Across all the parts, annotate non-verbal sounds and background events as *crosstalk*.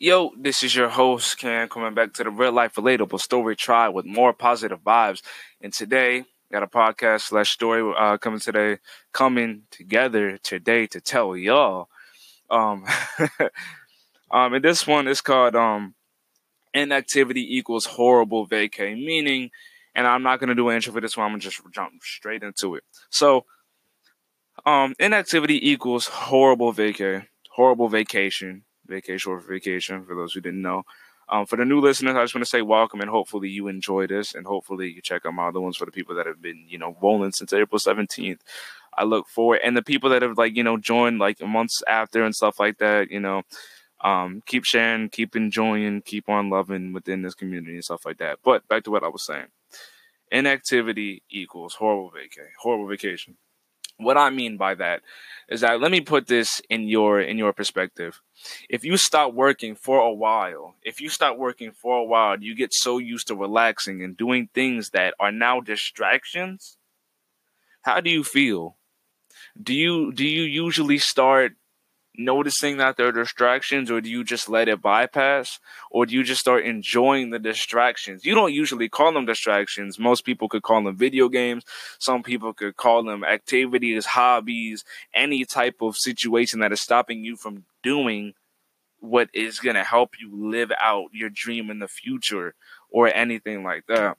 Yo, this is your host, Cam, coming back to the real life relatable story tribe with more positive vibes. And today, got a podcast slash story uh, coming today, coming together today to tell y'all. Um, *laughs* um, and this one is called um, inactivity equals horrible vacay, meaning, and I'm not gonna do an intro for this one. I'm gonna just jump straight into it. So, um, inactivity equals horrible vacay, horrible vacation vacation or vacation for those who didn't know. Um, for the new listeners, I just want to say welcome and hopefully you enjoy this and hopefully you check out my other ones for the people that have been, you know, rolling since April 17th. I look forward and the people that have like, you know, joined like months after and stuff like that, you know, um, keep sharing, keep enjoying, keep on loving within this community and stuff like that. But back to what I was saying. Inactivity equals horrible vacay, horrible vacation. What I mean by that is that let me put this in your in your perspective. If you stop working for a while, if you stop working for a while, you get so used to relaxing and doing things that are now distractions. How do you feel? Do you do you usually start noticing that there are distractions or do you just let it bypass? Or do you just start enjoying the distractions? You don't usually call them distractions. Most people could call them video games. Some people could call them activities hobbies any type of situation that is stopping you from doing what is going to help you live out your dream in the future or anything like that.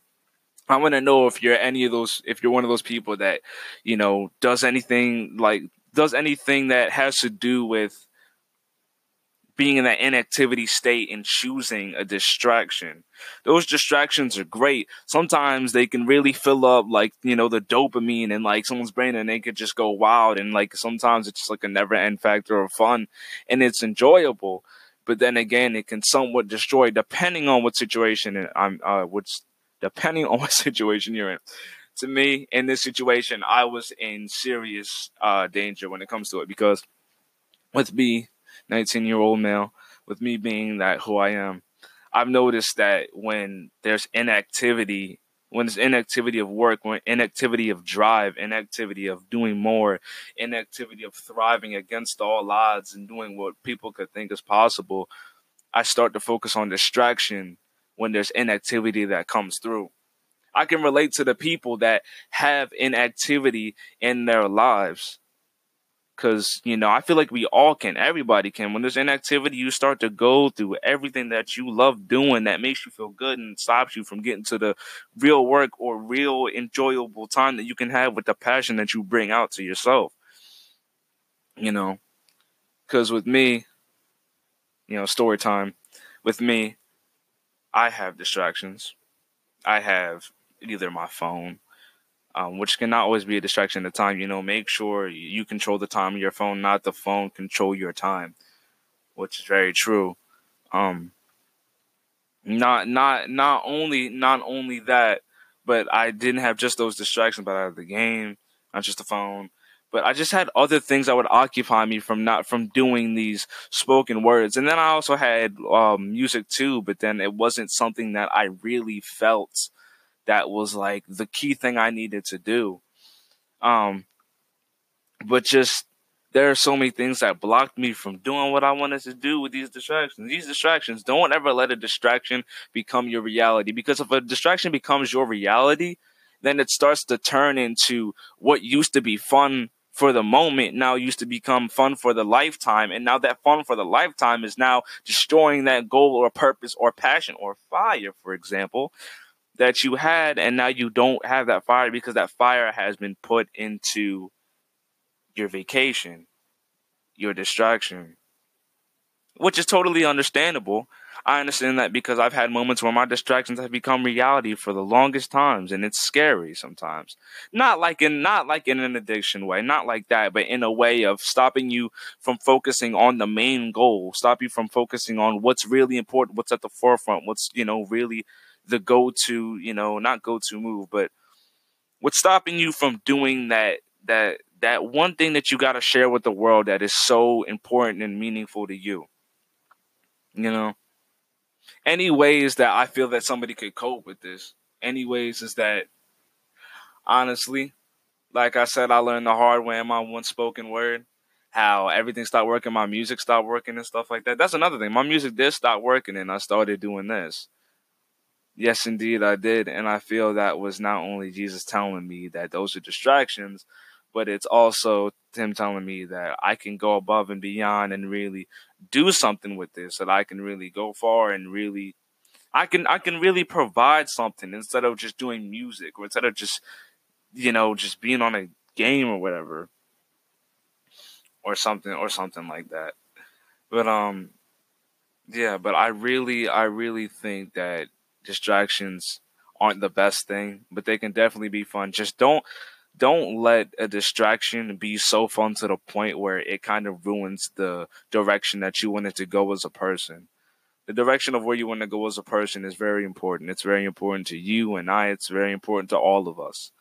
I want to know if you're any of those, if you're one of those people that, you know, does anything like does anything that has to do with being in that inactivity state and choosing a distraction. Those distractions are great. Sometimes they can really fill up like, you know, the dopamine in like someone's brain and they could just go wild and like sometimes it's just like a never end factor of fun and it's enjoyable. But then again, it can somewhat destroy depending on what situation and I'm uh which depending *laughs* on what situation you're in to me in this situation, I was in serious uh, danger when it comes to it because with me, 19 year old male, with me being that who I am, I've noticed that when there's inactivity, when there's inactivity of work, when inactivity of drive, inactivity of doing more, inactivity of thriving against all odds and doing what people could think is possible, I start to focus on distraction when there's inactivity that comes through. I can relate to the people that have inactivity in their lives. Cause, you know, I feel like we all can, everybody can. When there's inactivity, you start to go through everything that you love doing that makes you feel good and stops you from getting to the real work or real enjoyable time that you can have with the passion that you bring out to yourself. You know, cause with me, you know, story time, with me, I have distractions. I have either my phone, um, which can always be a distraction at the time. You know, make sure you control the time of your phone, not the phone control your time, which is very true. Um, not not not only not only that, but I didn't have just those distractions, but I had the game, not just the phone. But I just had other things that would occupy me from not from doing these spoken words, and then I also had um, music too. But then it wasn't something that I really felt that was like the key thing I needed to do. Um, but just there are so many things that blocked me from doing what I wanted to do with these distractions. These distractions, don't ever let a distraction become your reality because if a distraction becomes your reality, then it starts to turn into what used to be fun for the moment now used to become fun for the lifetime. And now that fun for the lifetime is now destroying that goal or purpose or passion or fire, for example that you had and now you don't have that fire because that fire has been put into your vacation, your distraction, which is totally understandable. I understand that because I've had moments where my distractions have become reality for the longest times and it's scary sometimes. Not like in not like in an addiction way, not like that, but in a way of stopping you from focusing on the main goal, stop you from focusing on what's really important, what's at the forefront, what's, you know, really the go to, you know, not go to move, but what's stopping you from doing that that that one thing that you got to share with the world that is so important and meaningful to you. You know, any ways that I feel that somebody could cope with this, any ways is that honestly, like I said, I learned the hard way in my one spoken word. how everything stopped working, my music stopped working and stuff like that. That's another thing. My music did stop working and I started doing this. Yes, indeed, I did. And I feel that was not only Jesus telling me that those are distractions, but it's also him telling me that I can go above and beyond and really do something with this, that I can really go far and really I can I can really provide something instead of just doing music or instead of just you know just being on a game or whatever or something or something like that. But um yeah, but I really I really think that distractions aren't the best thing, but they can definitely be fun. Just don't don't let a distraction be so fun to the point where it kind of ruins the direction that you wanted to go as a person. The direction of where you want to go as a person is very important. It's very important to you and I. It's very important to all of us.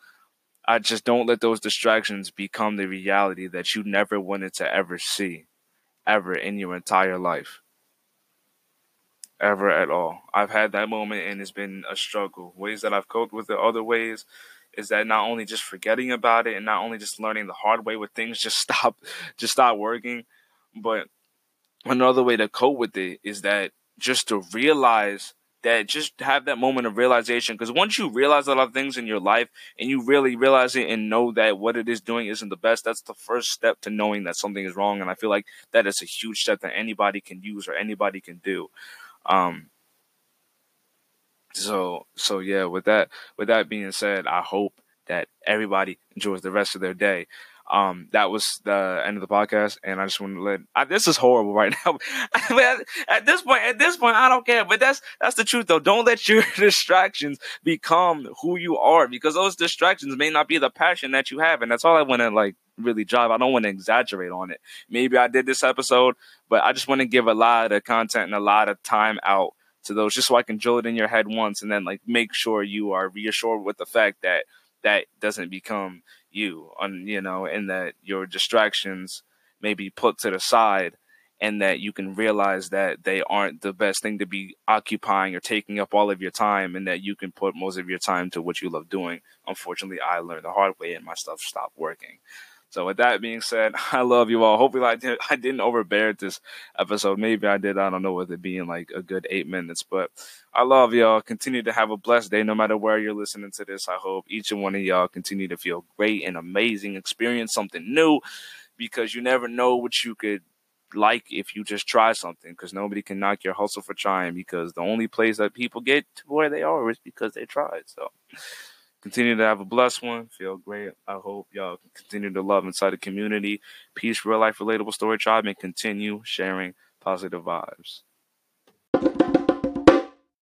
I just don't let those distractions become the reality that you never wanted to ever see, ever in your entire life. Ever at all. I've had that moment and it's been a struggle. Ways that I've coped with it, other ways is that not only just forgetting about it and not only just learning the hard way where things *laughs* just stop just stop working, but another way to cope with it is that just to realize that just have that moment of realization because once you realize a lot of things in your life and you really realize it and know that what it is doing isn't the best that's the first step to knowing that something is wrong and i feel like that is a huge step that anybody can use or anybody can do um so so yeah with that with that being said i hope that everybody enjoys the rest of their day um, that was the end of the podcast, and I just want to let. I, this is horrible right *laughs* now. at this point, at this point, I don't care. But that's that's the truth, though. Don't let your *laughs* distractions become who you are, because those distractions may not be the passion that you have, and that's all I want to like really drive. I don't want to exaggerate on it. Maybe I did this episode, but I just want to give a lot of content and a lot of time out to those, just so I can drill it in your head once, and then like make sure you are reassured with the fact that that doesn't become you on you know and that your distractions may be put to the side and that you can realize that they aren't the best thing to be occupying or taking up all of your time and that you can put most of your time to what you love doing unfortunately i learned the hard way and my stuff stopped working so with that being said, *laughs* I love you all. Hopefully I did I didn't overbear this episode. Maybe I did. I don't know with it being like a good eight minutes. But I love y'all. Continue to have a blessed day no matter where you're listening to this. I hope each and one of y'all continue to feel great and amazing, experience something new because you never know what you could like if you just try something because nobody can knock your hustle for trying because the only place that people get to where they are is because they tried. So Continue to have a blessed one. Feel great. I hope y'all continue to love inside the community. Peace, real life, relatable story tribe, and continue sharing positive vibes.